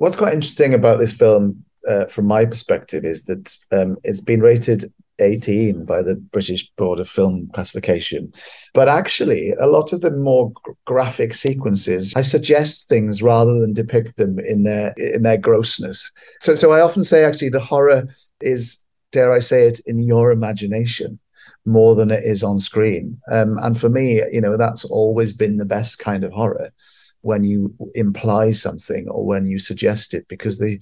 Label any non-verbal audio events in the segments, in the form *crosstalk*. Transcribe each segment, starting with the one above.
What's quite interesting about this film, uh, from my perspective, is that um, it's been rated 18 by the British Board of Film Classification. But actually, a lot of the more graphic sequences, I suggest things rather than depict them in their in their grossness. So, so I often say actually the horror is, dare I say it, in your imagination more than it is on screen. Um, and for me, you know, that's always been the best kind of horror when you imply something or when you suggest it because the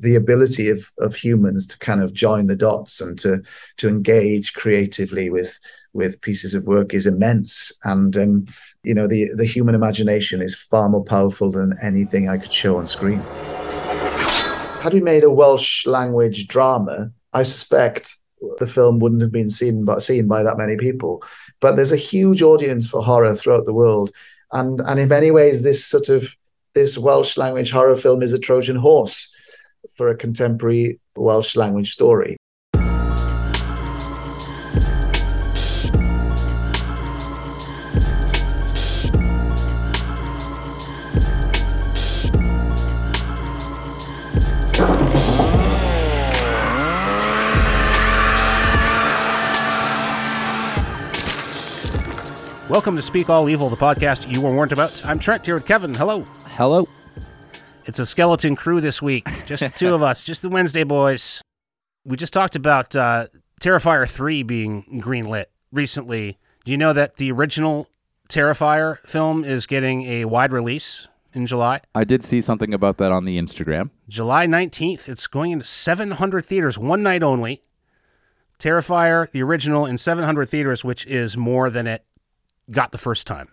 the ability of of humans to kind of join the dots and to to engage creatively with with pieces of work is immense. And um, you know the the human imagination is far more powerful than anything I could show on screen. Had we made a Welsh language drama I suspect the film wouldn't have been seen by seen by that many people. But there's a huge audience for horror throughout the world and and in many ways this sort of this Welsh language horror film is a Trojan horse for a contemporary Welsh language story. Welcome to Speak All Evil, the podcast you were warned about. I'm Trent here with Kevin. Hello. Hello. It's a skeleton crew this week. Just the two of us, just the Wednesday boys. We just talked about uh, Terrifier 3 being greenlit recently. Do you know that the original Terrifier film is getting a wide release in July? I did see something about that on the Instagram. July 19th. It's going into 700 theaters, one night only. Terrifier, the original, in 700 theaters, which is more than it got the first time.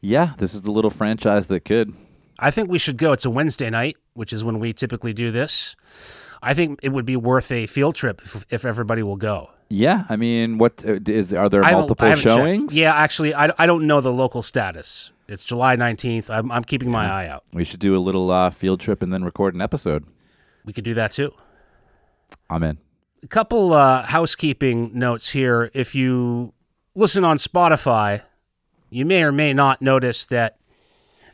Yeah, this is the little franchise that could. I think we should go. It's a Wednesday night, which is when we typically do this. I think it would be worth a field trip if, if everybody will go. Yeah, I mean, what uh, are there multiple I haven't checked. showings? Yeah, actually, I, I don't know the local status. It's July 19th. I'm, I'm keeping my eye out. we should do a little uh, field trip and then record an episode. We could do that too. I'm in. A couple uh, housekeeping notes here. If you listen on Spotify, you may or may not notice that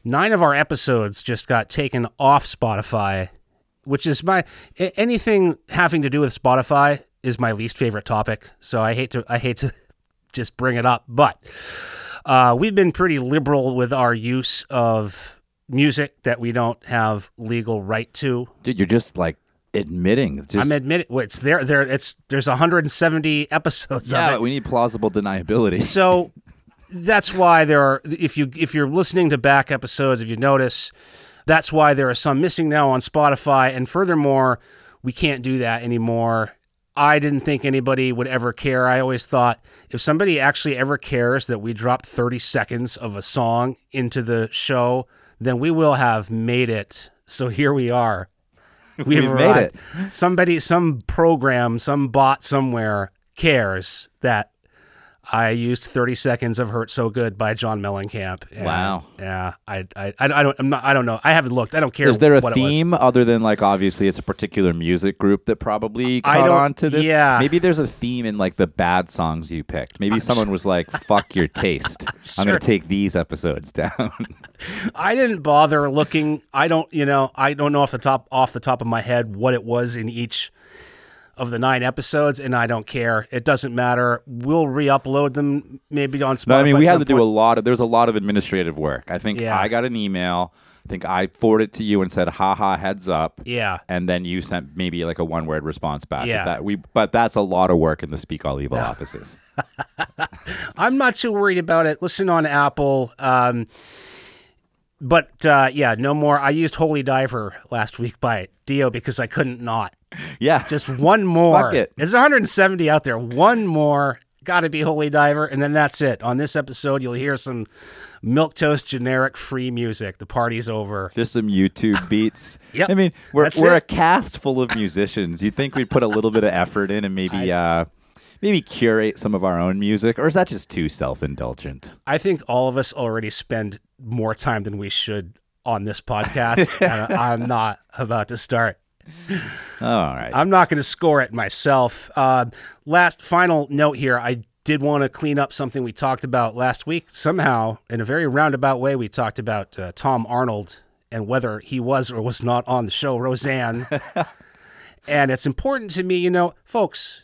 nine of our episodes just got taken off Spotify, which is my anything having to do with Spotify is my least favorite topic. So I hate to I hate to *laughs* just bring it up, but uh, we've been pretty liberal with our use of music that we don't have legal right to. Dude, you're just like admitting. Just, I'm admitting well, it's there. There, it's there's 170 episodes of yeah, we need plausible deniability. So that's why there are. If you if you're listening to back episodes, if you notice, that's why there are some missing now on Spotify. And furthermore, we can't do that anymore. I didn't think anybody would ever care. I always thought if somebody actually ever cares that we dropped 30 seconds of a song into the show, then we will have made it. So here we are. *laughs* We've, We've made it. Somebody, some program, some bot somewhere cares that I used 30 seconds of "Hurt So Good" by John Mellencamp. And, Wow. Yeah, I, I, I don't, I'm not, I don't know. I haven't looked. I don't care. Is there a theme other than like obviously it's a particular music group that probably caught on to this? yeah. Maybe there's a theme in like the bad songs you picked. Maybe someone was like, "Fuck your taste. *laughs* I'm gonna take these episodes down." *laughs* I didn't bother looking. I don't, you know, I don't know off the top off the top of my head what it was in each of the nine episodes, and I don't care. It doesn't matter. We'll re-upload them maybe on Spotify. No, I mean we had to do a lot of. There's a lot of administrative work. I think Yeah. I got an email. I think I forwarded it to you and said, "Ha ha, heads up." Yeah, And then you sent maybe like a one word response back. Yeah. That we, but that's a lot of work in the Speak All Evil offices. *laughs* I'm not too worried about it. Listen on Apple. Um, but uh, yeah, no more. I used Holy Diver last week by Dio because I couldn't not. Yeah, Just one *laughs* more. Fuck it. There's 170 out there. One more. Got to be Holy Diver, and then that's it. On this episode, you'll hear some milk toast generic free music. The party's over. just some YouTube *laughs* beats. Yep, I mean, we're that's we're a cast full of musicians. You'd think we'd put a little bit of effort in and maybe uh, maybe curate some of our own music, or is that just too self indulgent? I think all of us already spend more time than we should on this podcast, and *laughs* I'm not about to start. All right. I'm not going to score it myself. Uh, last final note here. I did want to clean up something we talked about last week. Somehow, in a very roundabout way, we talked about uh, Tom Arnold and whether he was or was not on the show Roseanne. *laughs* and it's important to me, you know, folks,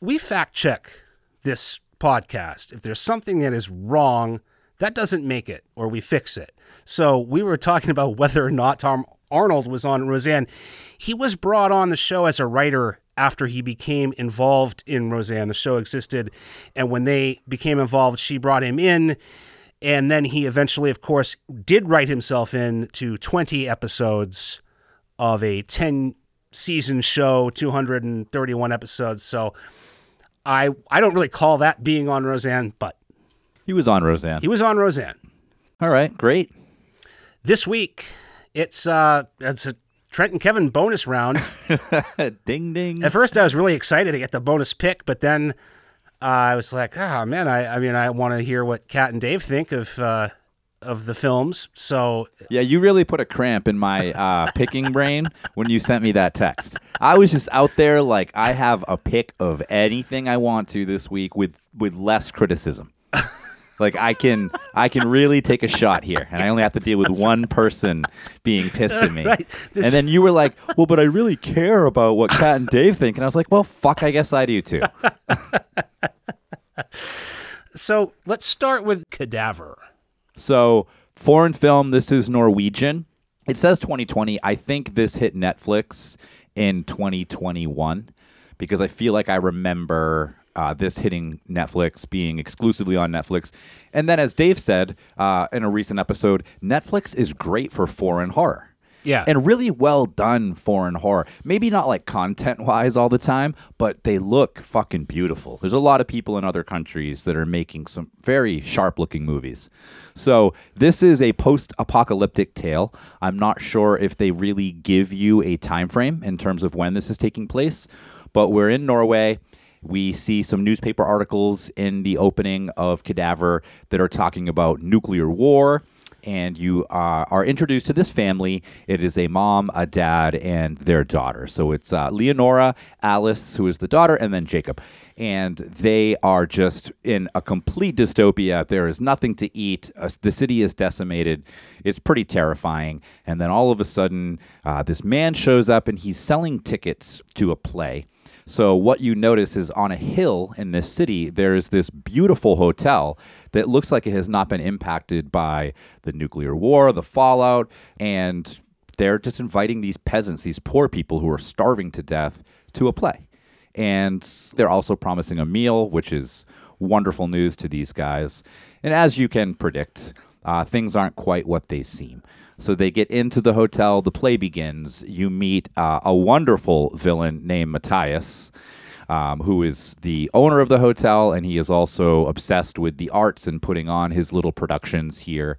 we fact check this podcast. If there's something that is wrong, that doesn't make it or we fix it. So we were talking about *laughs* whether or not Tom Arnold was on Roseanne. He was brought on the show as a writer after he became involved in Roseanne. The show existed, and when they became involved, she brought him in. And then he eventually, of course, did write himself in to 20 episodes of a 10 season show, 231 episodes. So I I don't really call that being on Roseanne, but He was on Roseanne. he was on Roseanne. All right, great. This week, it's uh it's a Trent and Kevin bonus round. *laughs* ding ding. At first, I was really excited to get the bonus pick, but then uh, I was like, "Ah, man! I, I mean, I want to hear what Kat and Dave think of uh, of the films." So, Yeah, you really put a cramp in my uh, *laughs* picking brain when you sent me that text. I was just out there like I have a pick of anything I want to this week with with less criticism. Like I can I can really take a shot here, and I only have to deal with one person being pissed at me. Right. This- And then you were like, "Well, but I really care about what Kat and Dave think," and I was like, "Well, fuck, I guess I do too." *laughs* so let's start with Cadaver. So, foreign film, this is Norwegian. It says 2020. I think this hit Netflix in 2021 because I feel like I remember uh, this hitting Netflix, being exclusively on Netflix. And then, as Dave said uh, in a recent episode, Netflix is great for foreign horror. Yeah. And really well done foreign horror. Maybe not like content wise all the time, but they look fucking beautiful. There's a lot of people in other countries that are making some very sharp looking movies. So this is a post apocalyptic tale. I'm not sure if they really give you a time frame in terms of when this is taking place, but we're in Norway. We see some newspaper articles in the opening of Cadaver that are talking about nuclear war and you uh, are introduced to this family. It is a mom, a dad, and their daughter. So it's uh, Leonora, Alice, who is the daughter, and then Jacob. And they are just in a complete dystopia. There is nothing to eat. Uh, the city is decimated. It's pretty terrifying. And then all of a sudden, uh, this man shows up and he's selling tickets to a play. So what you notice is on a hill in this city, there is this beautiful hotel that looks like it has not been impacted by the nuclear war, the fallout, and they're just inviting these peasants, these poor people who are starving to death, to a play. And they're also promising a meal, which is wonderful news to these guys. And as you can predict, uh, things aren't quite what they seem. So they get into the hotel, the play begins. You meet uh, a wonderful villain named Matthias, um, who is the owner of the hotel, and he is also obsessed with the arts and putting on his little productions here.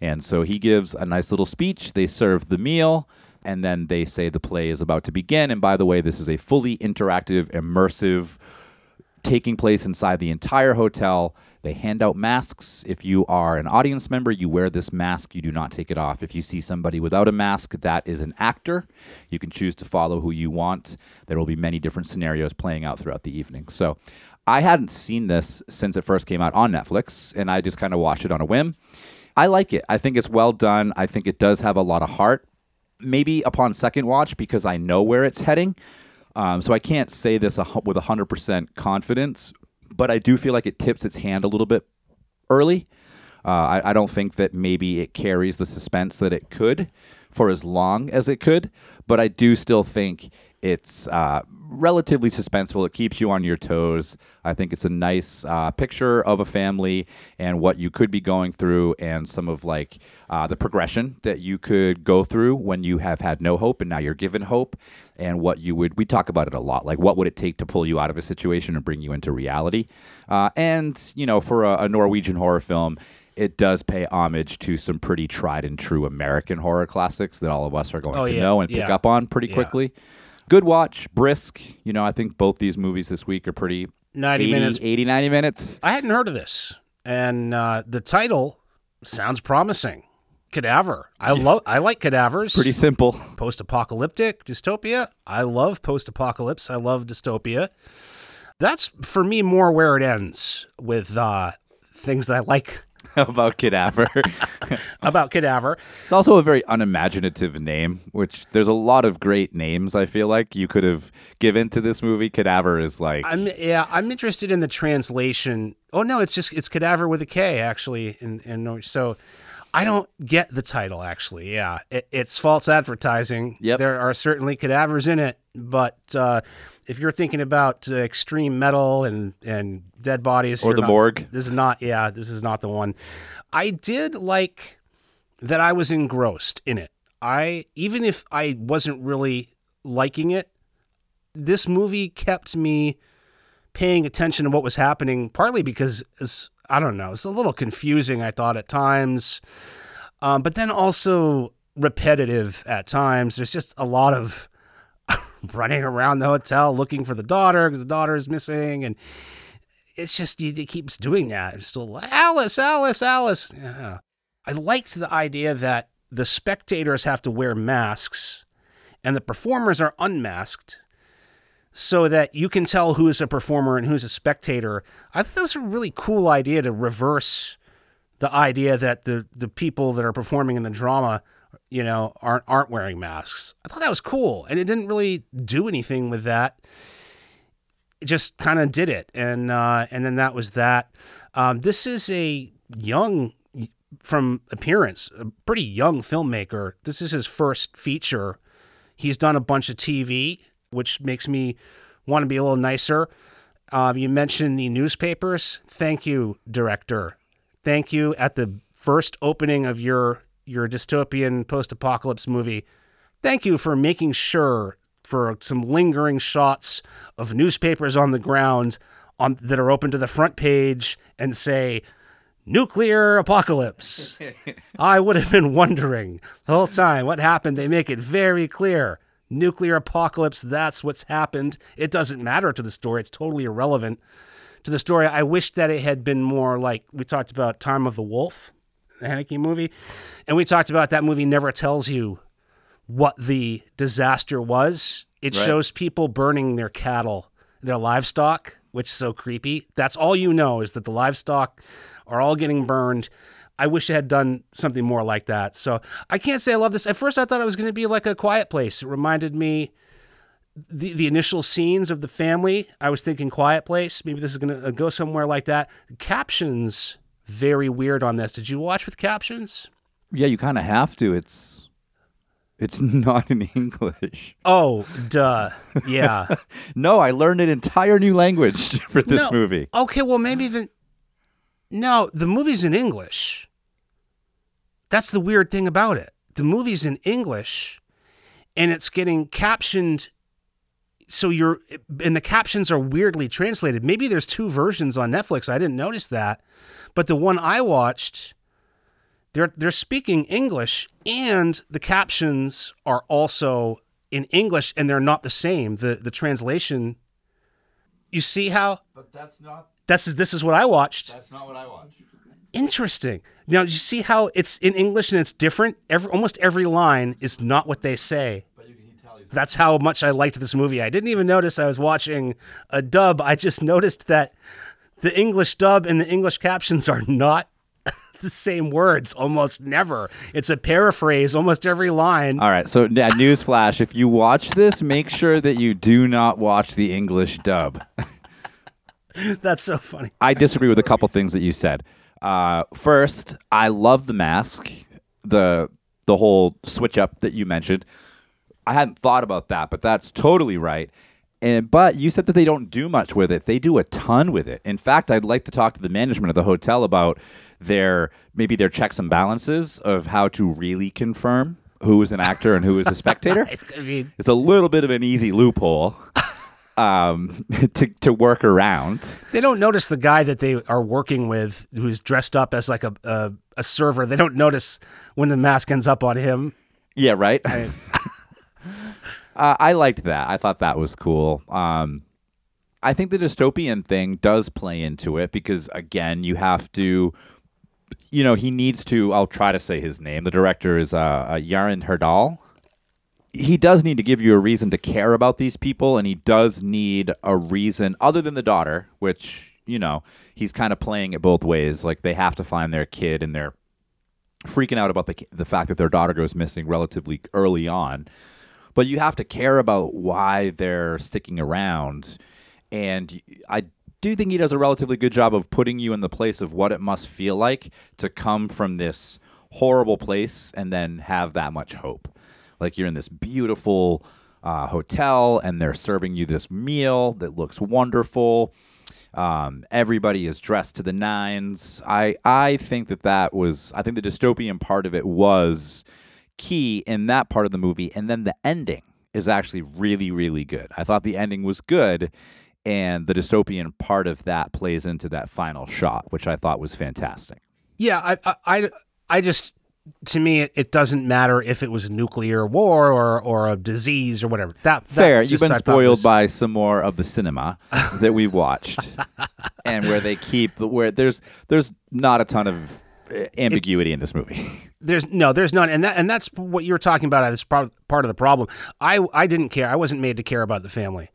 And so he gives a nice little speech. They serve the meal, and then they say the play is about to begin. And by the way, this is a fully interactive, immersive taking place inside the entire hotel. They hand out masks. If you are an audience member, you wear this mask. You do not take it off. If you see somebody without a mask, that is an actor. You can choose to follow who you want. There will be many different scenarios playing out throughout the evening. So I hadn't seen this since it first came out on Netflix, and I just kind of watched it on a whim. I like it. I think it's well done. I think it does have a lot of heart. Maybe upon second watch, because I know where it's heading. Um, so I can't say this with 100% confidence, but I do feel like it tips its hand a little bit early. Uh, I, I don't think that maybe it carries the suspense that it could for as long as it could, but I do still think it's uh, relatively suspenseful. It keeps you on your toes. I think it's a nice uh, picture of a family and what you could be going through, and some of like uh, the progression that you could go through when you have had no hope and now you're given hope, and what you would. We talk about it a lot. Like, what would it take to pull you out of a situation and bring you into reality? Uh, and you know, for a, a Norwegian horror film it does pay homage to some pretty tried and true American horror classics that all of us are going Oh, to yeah, know and pick up on pretty Yeah. quickly. Good watch, brisk. You know, I think both these movies this week are pretty 90 80, minutes. 80, 90 minutes. I hadn't heard of this, and uh, the title sounds promising. Cadaver. I love. I like cadavers. Pretty simple. post-apocalyptic dystopia. I love post-apocalypse. I love dystopia. That's for me more where it ends with uh, things that I like *laughs* about cadaver. *laughs* about cadaver. It's also a very unimaginative name, which there's a lot of great names I feel like you could have given to this movie. Cadaver is like I'm yeah, I'm interested in the translation. Oh no, it's just it's cadaver with a K actually, and and so I don't get the title actually. Yeah, it, it's false advertising. Yep. there are certainly cadavers in it, but uh, if you're thinking about uh, extreme metal and and dead bodies Or the not- morgue. this is not. Yeah, this is not the one. I did like that. I was engrossed in it. I even if I wasn't really liking it, this movie kept me paying attention to what was happening, partly because it's, I don't know, it's a little confusing, I thought at times, um, but then also repetitive at times. There's just a lot of *laughs* running around the hotel looking for the daughter because the daughter is missing. And it's just, it keeps doing that. It's still Alice, Alice, Alice. Yeah. I liked the idea that the spectators have to wear masks and the performers are unmasked so that you can tell who's a performer and who's a spectator. I thought that was a really cool idea to reverse the idea that the the people that are performing in the drama, you know, aren't aren't wearing masks. I thought that was cool, and it didn't really do anything with that. It just kind of did it, and uh, and then that was that. Um, this is a young, from appearance, a pretty young filmmaker. This is his first feature. He's done a bunch of TV, which makes me want to be a little nicer. Um, you mentioned the newspapers. Thank you, director. Thank you at the first opening of your your dystopian post-apocalypse movie. Thank you for making sure for some lingering shots of newspapers on the ground on that are open to the front page and say nuclear apocalypse. *laughs* I would have been wondering the whole time what happened. They make it very clear. Nuclear apocalypse, that's what's happened. It doesn't matter to the story. It's totally irrelevant to the story. I wish that it had been more like we talked about Time of the Wolf, the Haneke movie. And we talked about that movie never tells you what the disaster was. It Right. shows people burning their cattle, their livestock, which is so creepy. That's all you know is that the livestock are all getting burned. I wish it had done something more like that. So I can't say I love this. At first, I thought it was going to be like a quiet place. It reminded me the, the initial scenes of the family. I was thinking quiet place. Maybe this is going to uh, go somewhere like that. Captions very weird on this. Did you watch with captions? Yeah, you kind of have to. It's it's *laughs* not in English. Oh, duh. Yeah. *laughs* No, I learned an entire new language *laughs* for this No. movie. Okay, well maybe the No, the movie's in English. That's the weird thing about it. The movie's in English and it's getting captioned so you're and the captions are weirdly translated. Maybe there's two versions on Netflix. I didn't notice that. But the one I watched they're they're speaking English and the captions are also in English and they're not the same. The the translation you see how But that's not this is this is what I watched. that's not what I watched. Interesting. Now you see how it's in English and it's different. Every almost every line is not what they say. But you can tell That's how much I liked this movie. I didn't even notice I was watching a dub. I just *laughs* noticed that the English dub and the English captions are not *laughs* the same words almost never. It's a paraphrase almost every line. All right, so yeah, newsflash: if you watch this, make sure that you do not watch the English dub. *laughs* That's so funny. I disagree with a couple things that you said. Uh, first, I love the mask, the the whole switch up that you mentioned. I hadn't thought about that, but that's totally right. And but you said that they don't do much with it. They do a ton with it. In fact, I'd like to talk to the management of the hotel about their maybe their checks and balances of how to really confirm who is an actor and who is a spectator. *laughs* I mean, It's a little bit of an easy loophole *laughs* um, *laughs* to to work around. they don't notice the guy that they are working with who's dressed up as like a a, a server. They don't notice when the mask ends up on him. Yeah, right. uh, I liked that. I thought that was cool. Um, I think the dystopian thing does play into it because, again, you have to, you know, he needs to. I'll try to say his name. The director is uh, uh, Jarand Herdal. He does need to give you a reason to care about these people, and he does need a reason other than the daughter, which you know, he's kind of playing it both ways. Like they have to find their kid and they're freaking out about the the fact that their daughter goes missing relatively early on. But you have to care about why they're sticking around. And I do think he does a relatively good job of putting you in the place of what it must feel like to come from this horrible place and then have that much hope. Like you're in this beautiful uh, hotel and they're serving you this meal that looks wonderful. Um, everybody is dressed to the nines. I I think that that was I think the dystopian part of it was key in that part of the movie, and then the ending is actually really really good. I thought the ending was good, and the dystopian part of that plays into that final shot, which I thought was fantastic. Yeah, I I I, I just to me it, it, doesn't matter if it was a nuclear war or or a disease or whatever. That, that fair. You've been spoiled was... by some more of the cinema *laughs* that we've watched, and where they keep where there's there's not a ton of uh, ambiguity it, in this movie. *laughs* There's no, there's none, and that and that's what you were talking about. That's part part of the problem. I I didn't care. I wasn't made to care about the family.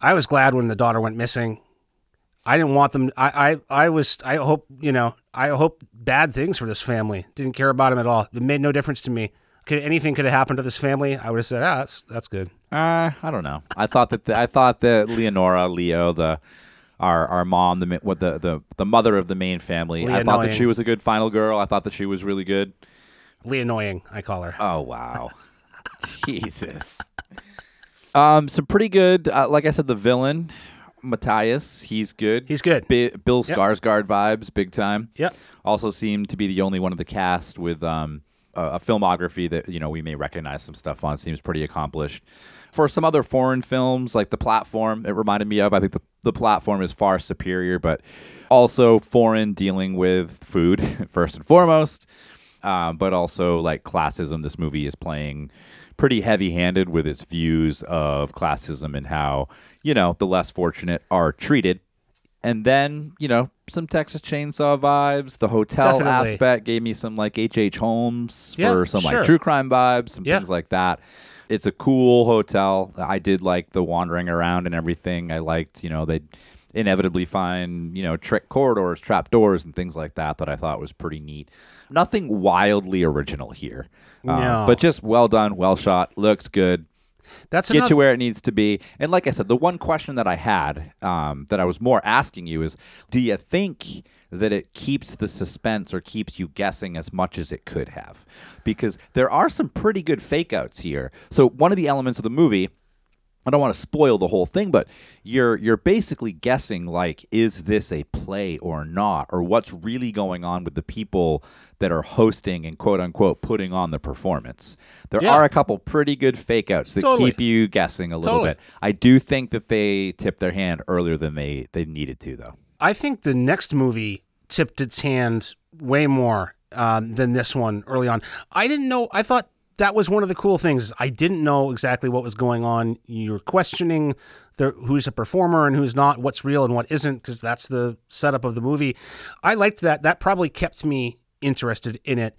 I was glad when the daughter went missing. I didn't want them. I, I, I was. I hope you know. I hope bad things for this family. Didn't care about him at all. It made no difference to me. Could anything could have happened to this family? I would have said, ah, that's that's good. Uh, I don't know. I thought that the, I thought that Leonora, Leo, the our our mom, the what the the the mother of the main family. I thought that she was a good final girl. I thought that she was really good. Lee annoying, I call her. Oh wow, *laughs* Jesus. Um, some pretty good. Uh, like I said, the villain Matthias, he's good. He's good. Bi- Bill Skarsgård vibes, big time. Yep. Also seemed to be the only one of the cast with um, a, a filmography that you know we may recognize some stuff on. Seems pretty accomplished. For some other foreign films, like The Platform, it reminded me of. I think the, the Platform is far superior, but also foreign, dealing with food *laughs* first and foremost. Uh, but also like classism. This movie is playing pretty heavy-handed with its views of classism and how you know the less fortunate are treated. And then you know some Texas Chainsaw vibes. The hotel Definitely. aspect gave me some like H. H. Holmes yeah, for some sure. like true crime vibes, some yeah. things like that. It's a cool hotel. I did like the wandering around and everything. I liked you know they inevitably find you know trick corridors, trap doors, and things like that that I thought was pretty neat. Nothing wildly original here, uh, no. but just well done, well shot, looks good. That's get enough- to where it needs to be. And like I said, the one question that I had um, that I was more asking you is, do you think that it keeps the suspense or keeps you guessing as much as it could have? Because there are some pretty good fake outs here. So one of the elements of the movie I don't want to spoil the whole thing, but you're you're basically guessing like is this a play or not, or what's really going on with the people that are hosting and quote unquote putting on the performance. There yeah. are a couple pretty good fake outs that totally. keep you guessing a little totally. bit. I do think that they tipped their hand earlier than they they needed to, though. I think the next movie tipped its hand way more um, than this one early on. I didn't know. I thought that was one of the cool things. I didn't know exactly what was going on. You're questioning the who's a performer and who's not, what's real and what isn't, because that's the setup of the movie. I liked that. That probably kept me interested in it.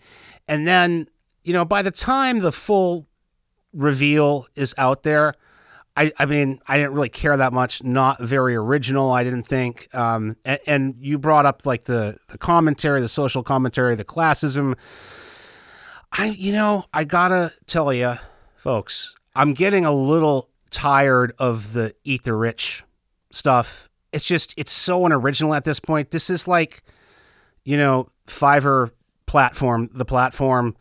And then, you know, by the time the full reveal is out there, I, I mean, I didn't really care that much. Not very original, I didn't think. Um, and, and you brought up like the the commentary, the social commentary, the classism I, you know, I gotta tell you, folks, I'm getting a little tired of the eat the rich stuff. It's just, it's so unoriginal at this point. This is like, you know, Fiverr platform, the platform,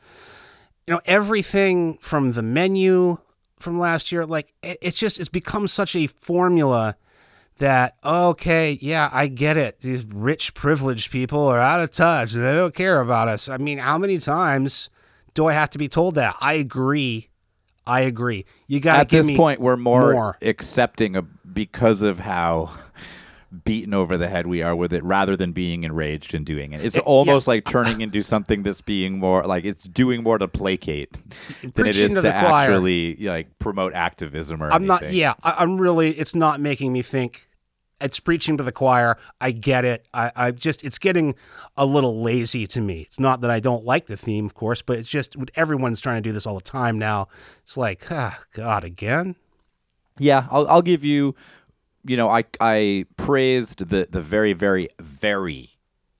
you know, everything from the menu from last year, like, it's just, it's become such a formula that okay, yeah, I get it. These rich, privileged people are out of touch. They don't care about us. I mean, how many times do I have to be told that? I agree. I agree. You got at this point we're more, more. accepting of because of how *laughs* beaten over the head we are with it rather than being enraged and doing it. It's eh, it, almost yeah. like turning into something that's being more like it's doing more to placate than it is to, to actually like promote activism or I'm anything. not yeah, I, am really it's not making me think it's preaching to the choir. I get it. I, I just it's getting a little lazy to me. It's not that I don't like the theme, of course, but it's just everyone's trying to do this all the time now. It's like, ah, God, again. Yeah, I'll, I'll give you you know, I I praised the the very very very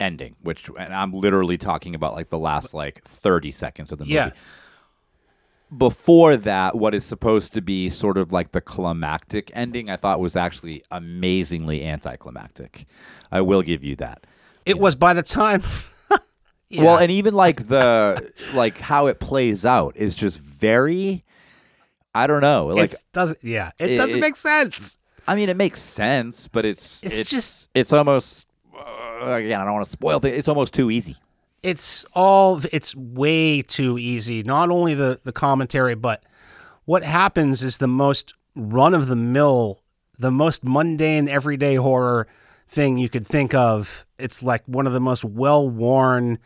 ending, which and I'm literally talking about like the last like 30 seconds of the movie. Yeah. Before that, what is supposed to be sort of like the climactic ending, I thought was actually amazingly anticlimactic. I will give you that. It was by the time. *laughs* Yeah. Well, and even like the like how it plays out is just very I don't know. Like it doesn't. Yeah, it, it- doesn't make sense. I mean, it makes sense, but it's It's it's, just- it's almost uh, again. I don't want to spoil things. It's almost too easy. It's all. It's way too easy. Not only the the commentary, but what happens is the most run of the mill, the most mundane, everyday horror thing you could think of. It's like one of the most well worn.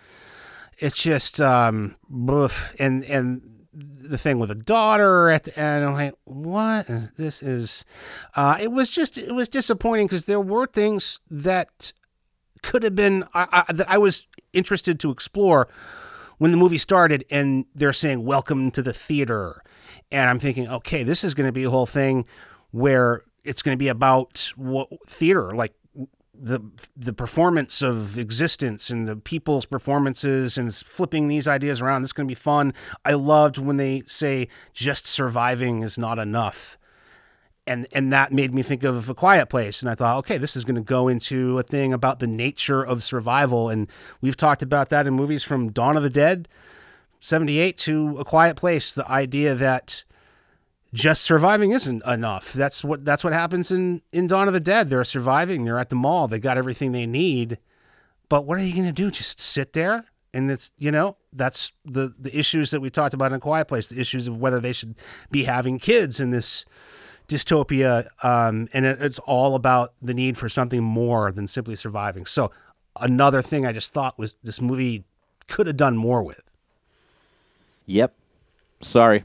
It's just um, oof. and and the thing with the daughter at the end. I'm like, what? This is. Uh, it was just it was disappointing because there were things that could have been I, I, that I was interested to explore when the movie started, and they're saying "Welcome to the theater," and I'm thinking, okay, this is going to be a whole thing where it's going to be about what theater, like the the performance of existence and the people's performances and flipping these ideas around. This is going to be fun. I loved when they say just surviving is not enough. And and that made me think of a quiet place and I thought, okay, this is going to go into a thing about the nature of survival and we've talked about that in movies from Dawn of the Dead 78 to A Quiet Place, the idea that just surviving isn't enough. That's what that's what happens in in Dawn of the Dead. They're surviving. They're at the mall. They got everything they need. But what are you going to do? Just sit there? And it's you know that's the the issues that we talked about in a Quiet Place. The issues of whether they should be having kids in this dystopia. Um, and it, it's all about the need for something more than simply surviving. So another thing I just thought was this movie could have done more with. Yep. Sorry.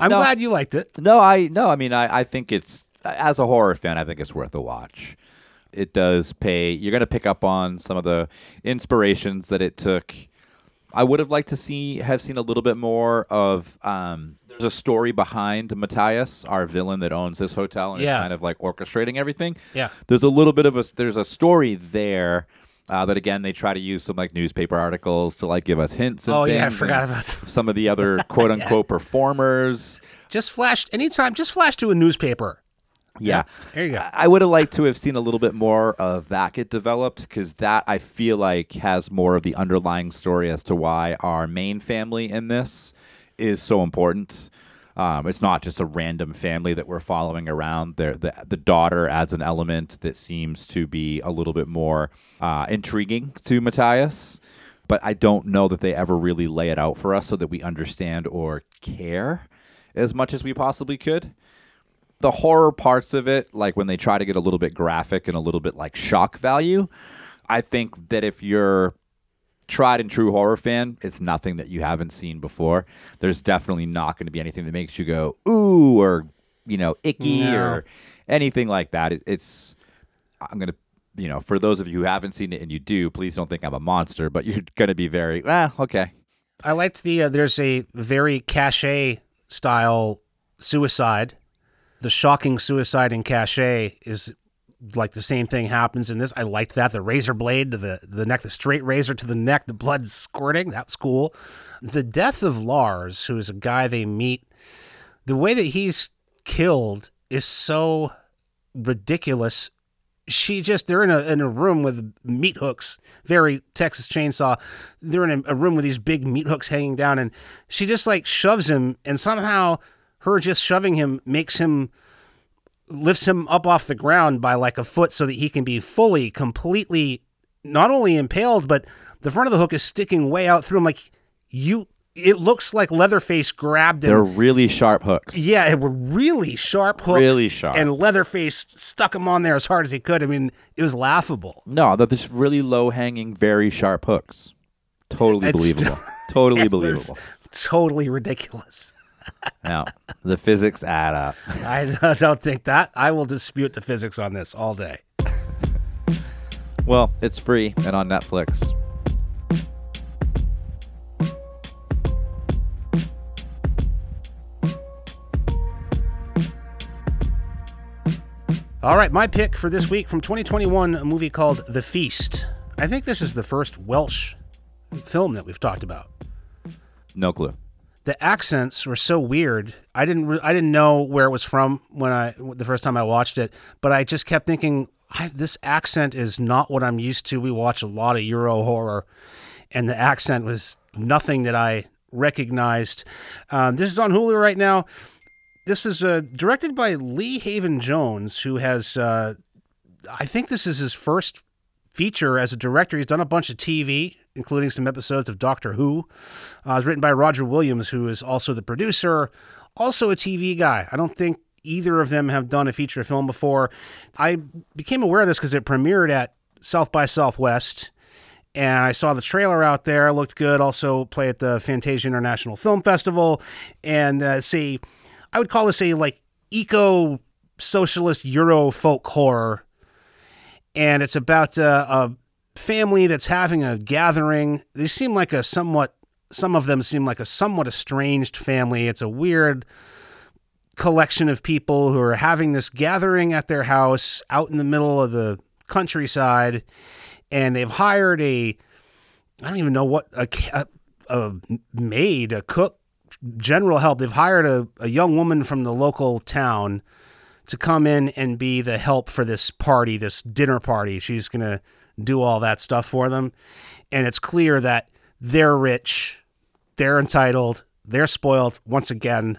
I'm No. glad you liked it. No, I no. I mean, I, I think it's as a horror fan, I think it's worth a watch. It does pay. You're going to pick up on some of the inspirations that it took. I would have liked to see have seen a little bit more of. Um, a story behind Matthias, our villain that owns this hotel and Yeah. is kind of like orchestrating everything. Yeah. There's a little bit of a there's a story there. Uh, that again, they try to use some like newspaper articles to like give us hints. And Oh yeah, I forgot about that. some of the other *laughs* quote unquote performers. Just flash anytime. Just flash to a newspaper. Yeah. There you go. I would have liked to have seen a little bit more of that get developed because that I feel like has more of the underlying story as to why our main family in this is so important. Um, it's not just a random family that we're following around. There, the the daughter adds an element that seems to be a little bit more uh, intriguing to Matthias, but I don't know that they ever really lay it out for us so that we understand or care as much as we possibly could the horror parts of it, like when they try to get a little bit graphic and a little bit like shock value, I think that if you're tried and true horror fan, it's nothing that you haven't seen before. There's definitely not going to be anything that makes you go ooh or you know icky No. or anything like that. It, it's I'm gonna you know for those of you who haven't seen it and you do, please don't think I'm a monster, but *laughs* you're gonna be very ah okay. I liked the uh, there's a very Caché style suicide. The shocking suicide in Caché is like the same thing happens in this. I liked that. The razor blade to the, the neck, the straight razor to the neck, the blood squirting. That's cool. The death of Lars, who is a guy they meet, the way that he's killed is so ridiculous. She just they're in a in a room with meat hooks, very Texas chainsaw. They're in a, a room with these big meat hooks hanging down, and she just like shoves him, and somehow her just shoving him makes him lifts him up off the ground by like a foot so that he can be fully, completely, not only impaled, but the front of the hook is sticking way out through him. Like you, it looks like Leatherface grabbed him. They're really sharp hooks. yeah, it were really sharp hooks. Really sharp. And Leatherface stuck him on there as hard as he could. I mean, it was laughable. No, they're just really low hanging, very sharp hooks. Totally It's believable. *laughs* totally believable. Totally ridiculous. Now, the physics add up. *laughs* I don't think that. I will dispute the physics on this all day. Well, it's free and on Netflix. All right, my pick for this week from 2021, a movie called The Feast. I think this is the first Welsh film that we've talked about. No clue. The accents were so weird. I didn't re- I didn't know where it was from when I the first time I watched it, but I just kept thinking this accent is not what I'm used to. We watch a lot of Euro horror, and the accent was nothing that I recognized. Um, this is on Hulu right now. This is uh, directed by Lee Haven Jones, who has, uh, I think this is his first feature as a director. He's done a bunch of TV, including some episodes of Doctor Who. Uh, it's written by Roger Williams, who is also the producer, also a TV guy. I don't think either of them have done a feature film before. I became aware of this because it premiered at South by Southwest and I saw the trailer out there. Looked good. Also, play at the Fantasia International Film Festival, and uh, see, I would call this a like eco socialist Euro folk horror, and it's about uh, a family that's having a gathering. They seem like a somewhat, some of them seem like a somewhat estranged family. It's a weird collection of people who are having this gathering at their house out in the middle of the countryside and they've hired a I don't even know what a, a, maid, a cook, general help. They've hired a, a young woman from the local town to come in and be the help for this party, this dinner party. She's going to do all that stuff for them. And it's clear that they're rich, they're entitled, they're spoiled once again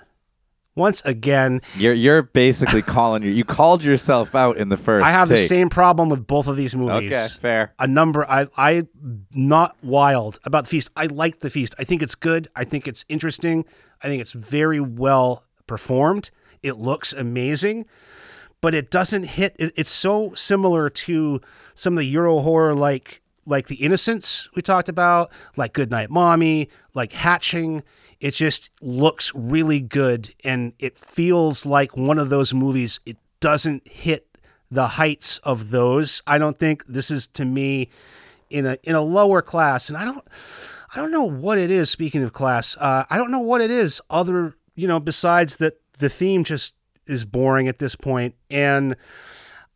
once again. You're you're basically *laughs* calling you. You called yourself out in the first. I have take. the same problem with both of these movies. Okay, fair. A number. I I not wild about the feast. I like the feast. I think it's good. I think it's interesting. I think it's very well performed. It looks amazing, but it doesn't hit. It, it's so similar to some of the Euro horror like like the Innocents we talked about, like Goodnight Mommy, like Hatching it just looks really good and it feels like one of those movies. It doesn't hit the heights of those. I don't think this is to me in a in a lower class, and I don't I don't know what it is. Speaking of class, uh, I don't know what it is other you know besides that the theme just is boring at this point, and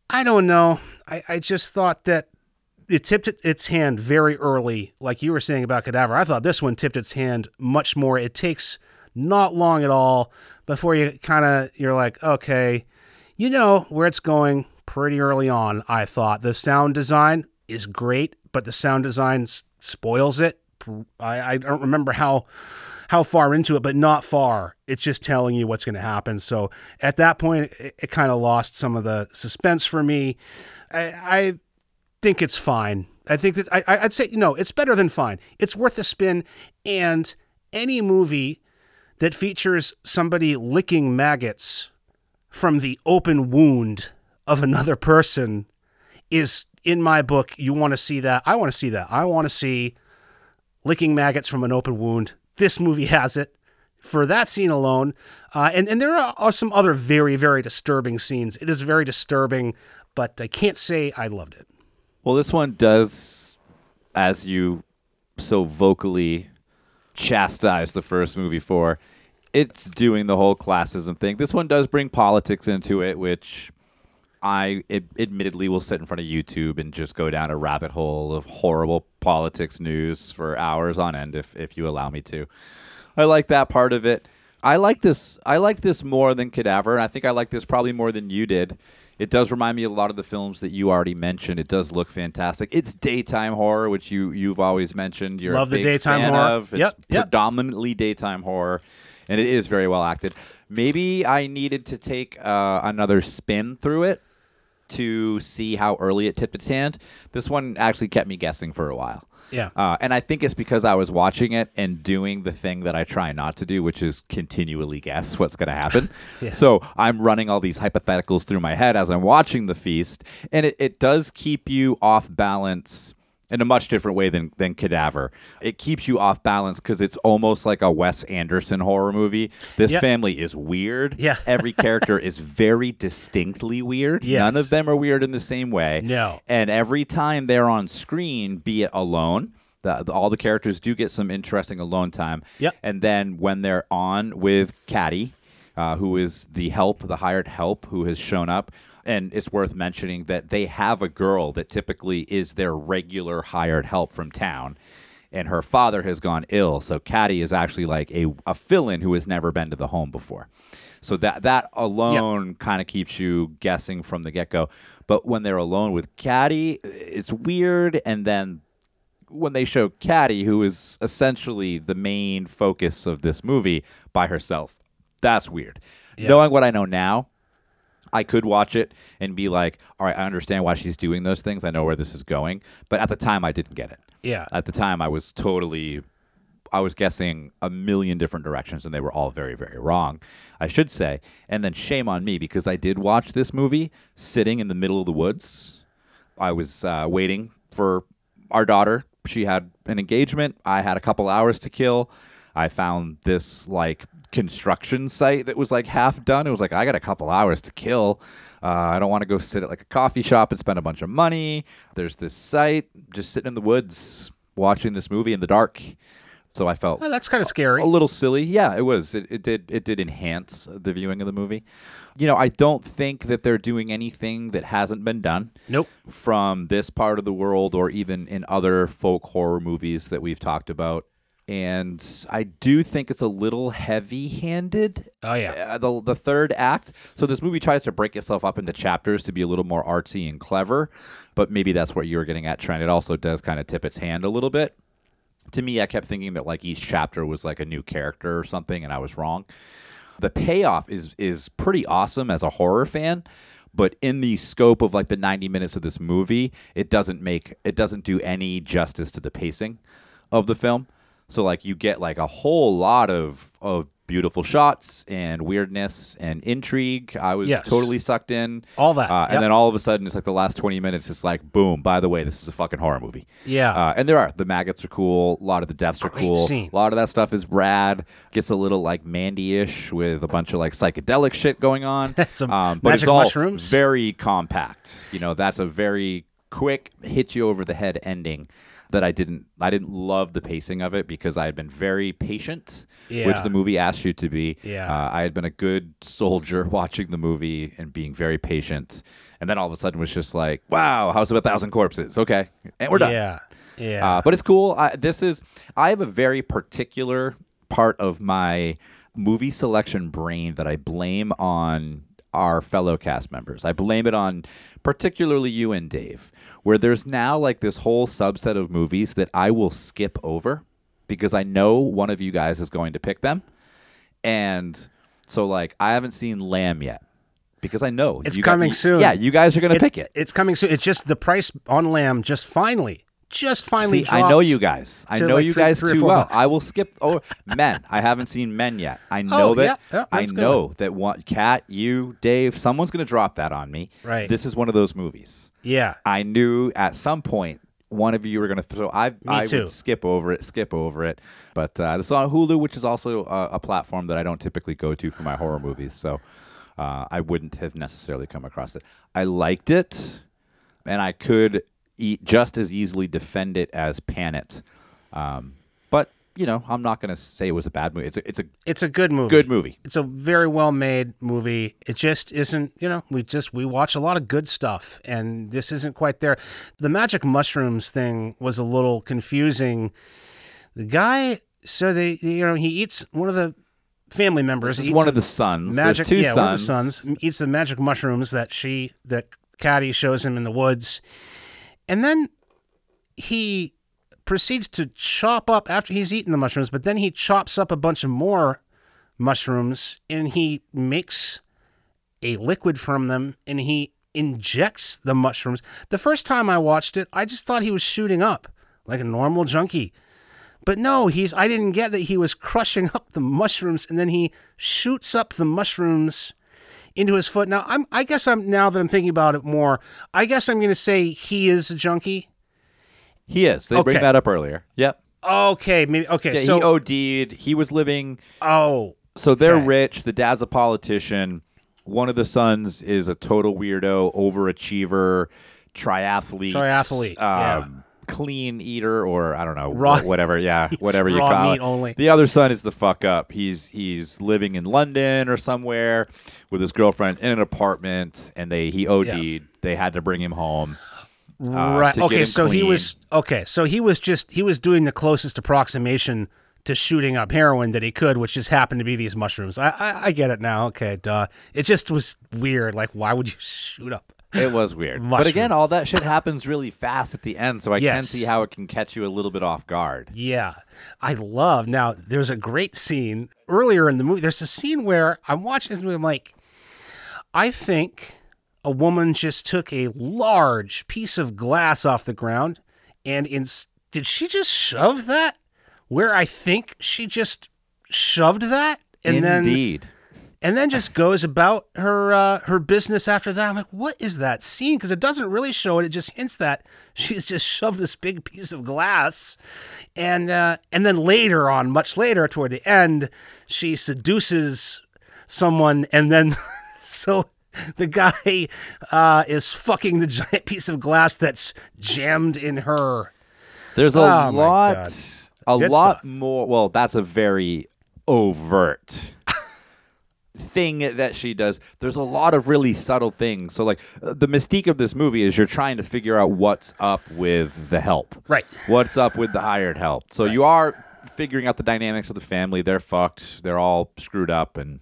I don't know. I, I just thought that it tipped its hand very early, like you were saying about Cadaver. I thought this one tipped its hand much more. It takes not long at all before you kind of you're like, okay, you know where it's going pretty early on. I thought the sound design is great, but the sound design s- spoils it. I, I don't remember how how far into it, but not far. It's just telling you what's going to happen. So at that point, it, it kind of lost some of the suspense for me. I, I think it's fine. I think that I, I'd say you know it's better than fine. It's worth a spin, and any movie that features somebody licking maggots from the open wound of another person is in my book. You want to see that? I want to see that. I want to see licking maggots from an open wound. This movie has it for that scene alone. Uh, and, and there are, are some other very, very disturbing scenes. It is very disturbing, but I can't say I loved it. Well, this one does, as you so vocally chastise the first movie for, it's doing the whole classism thing. This one does bring politics into it, which I it, admittedly will sit in front of YouTube and just go down a rabbit hole of horrible politics news for hours on end if if you allow me to. I like that part of it. I like this. I like this more than Cadaver, and I think I like this probably more than you did. It does remind me a lot of the films that you already mentioned. It does look fantastic. It's daytime horror, which you you've always mentioned. You're Love the daytime horror. Of. It's Yep, yep. predominantly daytime horror, and it is very well acted. Maybe I needed to take uh, another spin through it to see how early it tipped its hand. This one actually kept me guessing for a while. Yeah. Uh, and I think it's because I was watching it and doing the thing that I try not to do, which is continually guess what's going to happen. *laughs* Yeah. So I'm running all these hypotheticals through my head as I'm watching the feast, and it, it does keep you off balance in a much different way than than Cadaver. It keeps you off balance because it's almost like a Wes Anderson horror movie. This Yep. family is weird. Yeah. *laughs* Every character is very distinctly weird. Yes. None of them are weird in the same way. No. And every time they're on screen, be it alone, the, the- all the characters do get some interesting alone time. Yep. And then when they're on with Cadi, uh, who is the help, the hired help who has shown up, and it's worth mentioning that they have a girl that typically is their regular hired help from town. And her father has gone ill, so Cadi is actually like a, a fill-in who has never been to the home before. So that that alone kind of keeps you guessing from the get-go. But when they're alone with Cadi, it's weird. And then when they show Cadi, who is essentially the main focus of this movie, by herself, that's weird. Knowing what I know now, I could watch it and be like, all right, I understand why she's doing those things. I know where this is going. But at the time, I didn't get it. Yeah. At the time, I was totally, I was guessing a million different directions, and they were all very, very wrong, I should say. And then shame on me because I did watch this movie sitting in the middle of the woods. I was uh, waiting for our daughter. She had an engagement. I had a couple hours to kill. I found this like construction site that was like half done. It was like I got a couple hours to kill. Uh, I don't want to go sit at like a coffee shop and spend a bunch of money. There's this site, just sitting in the woods watching this movie in the dark. So I felt Oh, that's kind of scary. a little silly. Yeah, it was. It, it did. It did enhance the viewing of the movie. You know, I don't think that they're doing anything that hasn't been done Nope. from this part of the world or even in other folk horror movies that we've talked about. And I do think it's a little heavy-handed. Oh yeah. Uh, the the third act. So this movie tries to break itself up into chapters to be a little more artsy and clever, but maybe that's what you were getting at, Trent. It also does kind of tip its hand a little bit. To me, I kept thinking that like each chapter was like a new character or something, and I was wrong. The payoff is is pretty awesome as a horror fan, but in the scope of like the 90 minutes of this movie, it doesn't make it doesn't do any justice to the pacing of the film. So like you get like a whole lot of of beautiful shots and weirdness and intrigue. I was Yes. totally sucked in. All that, Uh, yep. And then all of a sudden, it's like the last 20 minutes, it's like, boom, by the way, this is a fucking horror movie. Yeah. Uh, and there are. The maggots are cool. A lot of the deaths are cool. scene. A lot of that stuff is rad. Gets a little like Mandy ish with a bunch of like psychedelic shit going on. *laughs* Some um, but magic it's all mushrooms. very compact. You know, that's a very quick, hit you over the head ending that I didn't I didn't love the pacing of it because I had been very patient, which the movie asked you to be. Yeah. Uh, I had been a good soldier *laughs* watching the movie and being very patient. And then all of a sudden was just like, wow, House of a Thousand Corpses. Okay. And we're done. Yeah. Yeah. Uh, but it's cool. I, this is I have a very particular part of my movie selection brain that I blame on our fellow cast members. I blame it on particularly you and Dave, where there's now like this whole subset of movies that I will skip over because I know one of you guys is going to pick them. And so like I haven't seen Lamb yet because I know It's you got- coming you- soon. Yeah, you guys are going to pick it. It's coming soon. It's just the price on Lamb just finally, just finally. See, I know you guys. I know like you three- guys three too well. bucks. I will skip. Oh, Men. I haven't seen Men yet. I *laughs* know Oh, that. yeah, yeah, I that's a good know that one. Cat, you, Dave. Someone's going to drop that on me. Right. This is one of those movies. Yeah. I knew at some point one of you were going to throw. I I too. would skip over it, skip over it. But uh, this is on Hulu, which is also a, a platform that I don't typically go to for my horror movies. So uh, I wouldn't have necessarily come across it. I liked it, and I could eat just as easily defend it as pan it. Um, but you know, I'm not going to say it was a bad movie. It's a, it's a It's a good movie. good movie. It's a very well made movie. It just isn't, you know, we just we watch a lot of good stuff and this isn't quite there. The magic mushrooms thing was a little confusing. The guy so they you know, he eats one of the family members This one of the sons. magic There's two yeah, sons. one of the sons eats the magic mushrooms that she that Cadi shows him in the woods. And then he proceeds to chop up after he's eaten the mushrooms, but then he chops up a bunch of more mushrooms and he makes a liquid from them and he injects the mushrooms. The first time I watched it, I just thought he was shooting up like a normal junkie. But no, he's I didn't get that he was crushing up the mushrooms and then he shoots up the mushrooms into his foot. Now I'm I guess I'm now that I'm thinking about it more, I guess I'm gonna say he is a junkie. He is. They bring that up earlier. Yep. Okay, maybe okay, Yeah, so he OD'd. He was living. oh So they're Okay. rich. The dad's a politician. One of the sons is a total weirdo, overachiever, triathlete. Triathlete, yeah. Um, Clean eater or I don't know Raw- whatever yeah *laughs* whatever you raw call meat it. only. The other son is the fuck up. He's he's living in London or somewhere with his girlfriend in an apartment, and they he OD'd. They had to bring him home. uh, right. Okay. So he was okay. So he was just he was doing the closest approximation to shooting up heroin that he could, which just happened to be these mushrooms. I I, I get it now. Okay. Duh. It just was weird. Like, why would you *laughs* shoot up? *laughs* It was weird. But again, all that shit happens really fast at the end, so I can see how it can catch you a little bit off guard. Yeah, I love. Now, there's a great scene earlier in the movie. There's a scene where I'm watching this movie. I'm like, I think a woman just took a large piece of glass off the ground, and in, did she just shove that where I think she just shoved that, and then Indeed. And then just goes about her uh, her business after that. I'm like, what is that scene? Because it doesn't really show it. It just hints that *laughs* she's just shoved this big piece of glass, and uh, and then later on, much later toward the end, she seduces someone, and then *laughs* so. The guy uh, is fucking the giant piece of glass that's jammed in her. There's a Oh, lot, a Good lot stuff. more. Well, that's a very overt thing that she does. There's a lot of really subtle things. So, like, uh, the mystique of this movie is you're trying to figure out what's up with the help. Right. What's up with the hired help. So, you are figuring out the dynamics of the family. They're fucked. They're all screwed up and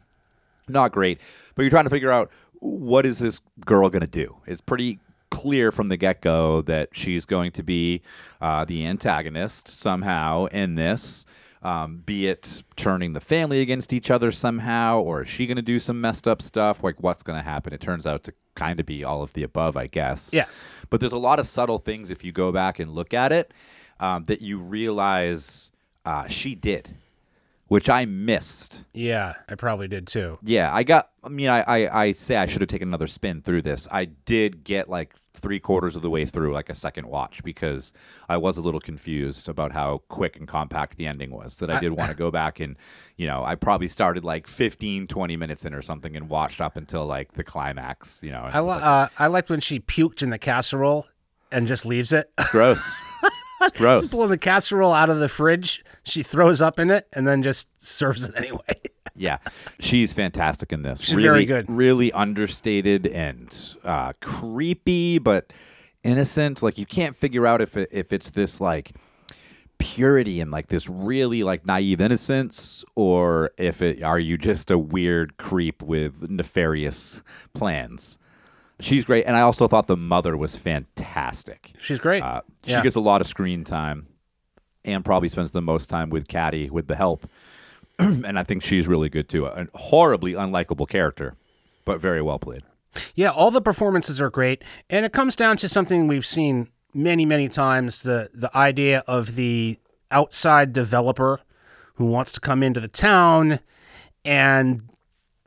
not great. But you're trying to figure out what is this girl going to do? It's pretty clear from the get go that she's going to be uh, the antagonist somehow in this. Um, be it turning the family against each other somehow, or is she going to do some messed up stuff? Like, what's going to happen? It turns out to kind of be all of the above, I guess. Yeah. But there's a lot of subtle things if you go back and look at it um, that you realize uh, she did, which I missed. Yeah, I probably did too. Yeah, I got. I mean, I, I, I say I should have taken another spin through this. I did get like three quarters of the way through, like a second watch, because I was a little confused about how quick and compact the ending was. That I did want to go back and, you know, I probably started like 15, 20 minutes in or something and watched up until like the climax, you know. and I li- like, uh, I liked when she puked in the casserole and just leaves it. *laughs* gross. *laughs* gross. Just pulling the casserole out of the fridge, she throws up in it and then just serves it anyway. *laughs* Yeah, she's fantastic in this. She's really, very good. Really understated and uh, creepy, but innocent. Like you can't figure out if it, if it's this like purity and like this really like naive innocence, or if it are you just a weird creep with nefarious plans. She's great, and I also thought the mother was fantastic. She's great. Uh, she Yeah. gets a lot of screen time and probably spends the most time with Cadi with the help. *clears throat* and I think she's really good too. A horribly unlikable character, but very well played. Yeah, all the performances are great, and it comes down to something we've seen many, many times: the the idea of the outside developer who wants to come into the town and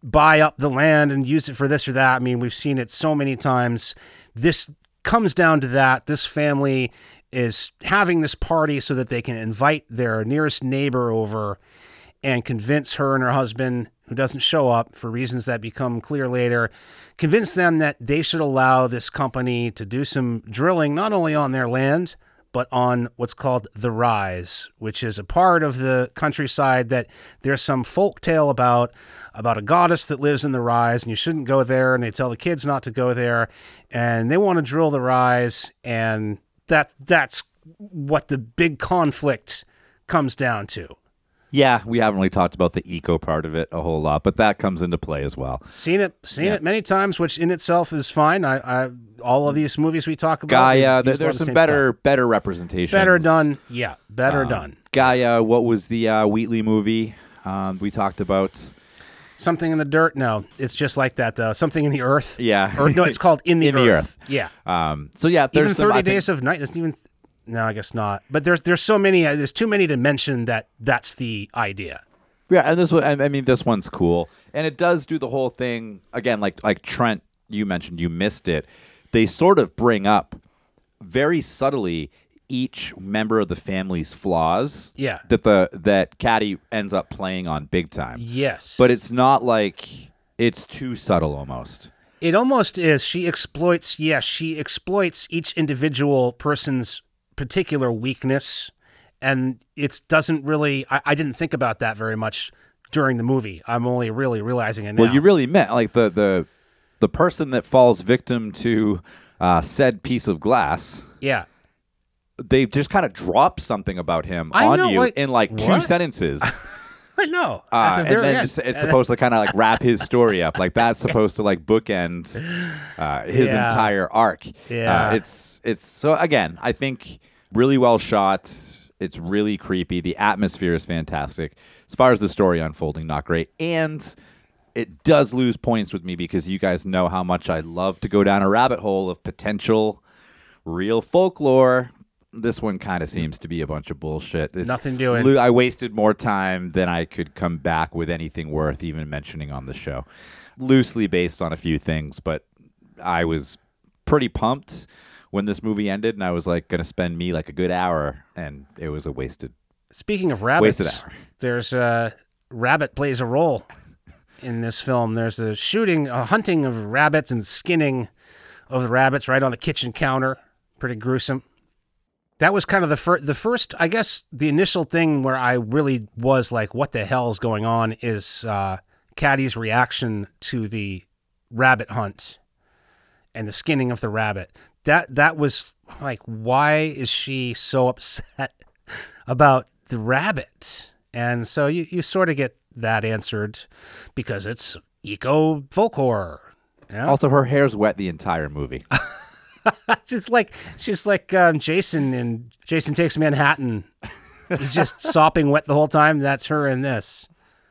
buy up the land and use it for this or that. I mean, we've seen it so many times. This comes down to that. This family is having this party so that they can invite their nearest neighbor over and convince her and her husband, who doesn't show up for reasons that become clear later, convince them that they should allow this company to do some drilling, not only on their land, but on what's called the Rise, which is a part of the countryside that there's some folk tale about, about a goddess that lives in the Rise, and you shouldn't go there, and they tell the kids not to go there, and they want to drill the Rise, and that that's what the big conflict comes down to. Yeah, we haven't really talked about the eco part of it a whole lot, but that comes into play as well. Seen it, seen Yeah. it many times, which in itself is fine. I, I all of these movies we talk about, they Gaia, there- use a lot there's of the some same better better representation. better done. Yeah, better Um, done. Gaia, what was the uh, Wheatley movie um, we talked about? Something in the dirt. No, it's just like that. though. Something in the earth. Yeah. or no, it's called *laughs* in the In earth. the Earth. Yeah, Um, so yeah, there's even some, thirty think- days of night. Doesn't even. No, I guess not. But there's there's so many. Uh, there's too many to mention that that's the idea. Yeah, and this one, I I mean, this one's cool, and it does do the whole thing again. Like like Trent, you mentioned, you missed it. They sort of bring up very subtly each member of the family's flaws. Yeah. that the that Cadi ends up playing on big time. Yes, But it's not like it's too subtle almost. It almost is. She exploits, yes, she exploits each individual person's particular weakness, and it doesn't really. I, I didn't think about that very much during the movie. I'm only really realizing it now. Well, you really meant like the the the person that falls victim to uh, said piece of glass. yeah. They just kind of drop something about him I on know, you like, in like two sentences. *laughs* *laughs* I know. Uh, the and then end. it's, it's supposed to kind of like wrap his story up. Like that's *laughs* supposed to like bookend uh, his Yeah. entire arc. Yeah. Uh, it's it's so again, I think really well shot. It's really creepy. The atmosphere is fantastic. As far as the story unfolding, not great. And it does lose points with me because you guys know how much I love to go down a rabbit hole of potential real folklore. This one kind of seems to be a bunch of bullshit. It's Nothing doing. lo- I wasted more time than I could come back with anything worth even mentioning on the show. Loosely based on a few things, but I was pretty pumped when this movie ended, and I was like going to spend me like a good hour, and it was a wasted. Speaking of rabbits, Wasted hour. there's a rabbit plays a role in this film. There's a shooting, a hunting of rabbits and skinning of the rabbits right on the kitchen counter. Pretty gruesome. That was kind of the first. The first, I guess, the initial thing where I really was like, "What the hell is going on?" Is uh, Cadi's reaction to the rabbit hunt and the skinning of the rabbit. That that was like, why is she so *laughs* upset about the rabbit? And so you, you sort of get that answered because it's eco folk horror. Yeah. Also, her hair's wet the entire movie. *laughs* *laughs* just like she's like um, Jason and Jason Takes Manhattan. He's just *laughs* sopping wet the whole time. That's her in this.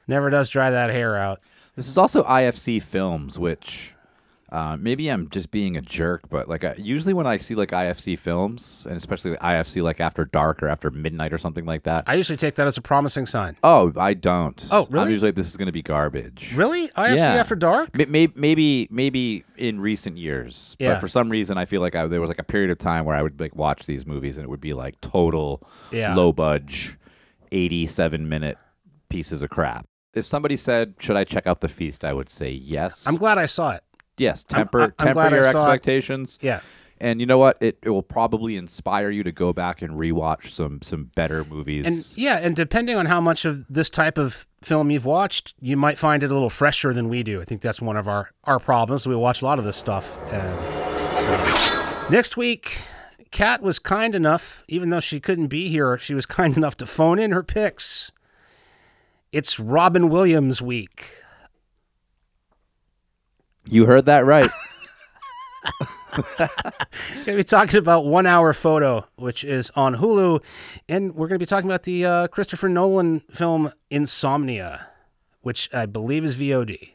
Never does dry that hair out. This is also IFC Films, which uh, maybe I'm just being a jerk, but like I, usually when I see like IFC films, and especially the IFC like after dark or after midnight or something like that. I usually take that as a promising sign. oh, I don't. Oh, I'm really? usually like, this is going to be garbage. Really? IFC Yeah. After Dark? Maybe, maybe, maybe in recent years, Yeah. but for some reason, I feel like I, there was like a period of time where I would like watch these movies and it would be like total Yeah. low budge, eighty-seven minute pieces of crap. If somebody said, "Should I check out the feast?" I would say yes. I'm glad I saw it. Yes, temper I'm temper glad I your saw it. expectations. Yeah. And you know what? It, it will probably inspire you to go back and rewatch some some better movies. And yeah, and depending on how much of this type of film you've watched, you might find it a little fresher than we do. I think that's one of our our problems. We watch a lot of this stuff. And so. Next week, Kat was kind enough, even though she couldn't be here, she was *laughs* kind enough to phone in her picks. It's Robin Williams week. You heard that right. *laughs* Going to be talking about One Hour Photo, which is on Hulu, and we're going to be talking about the uh, Christopher Nolan film Insomnia, which I believe is VOD.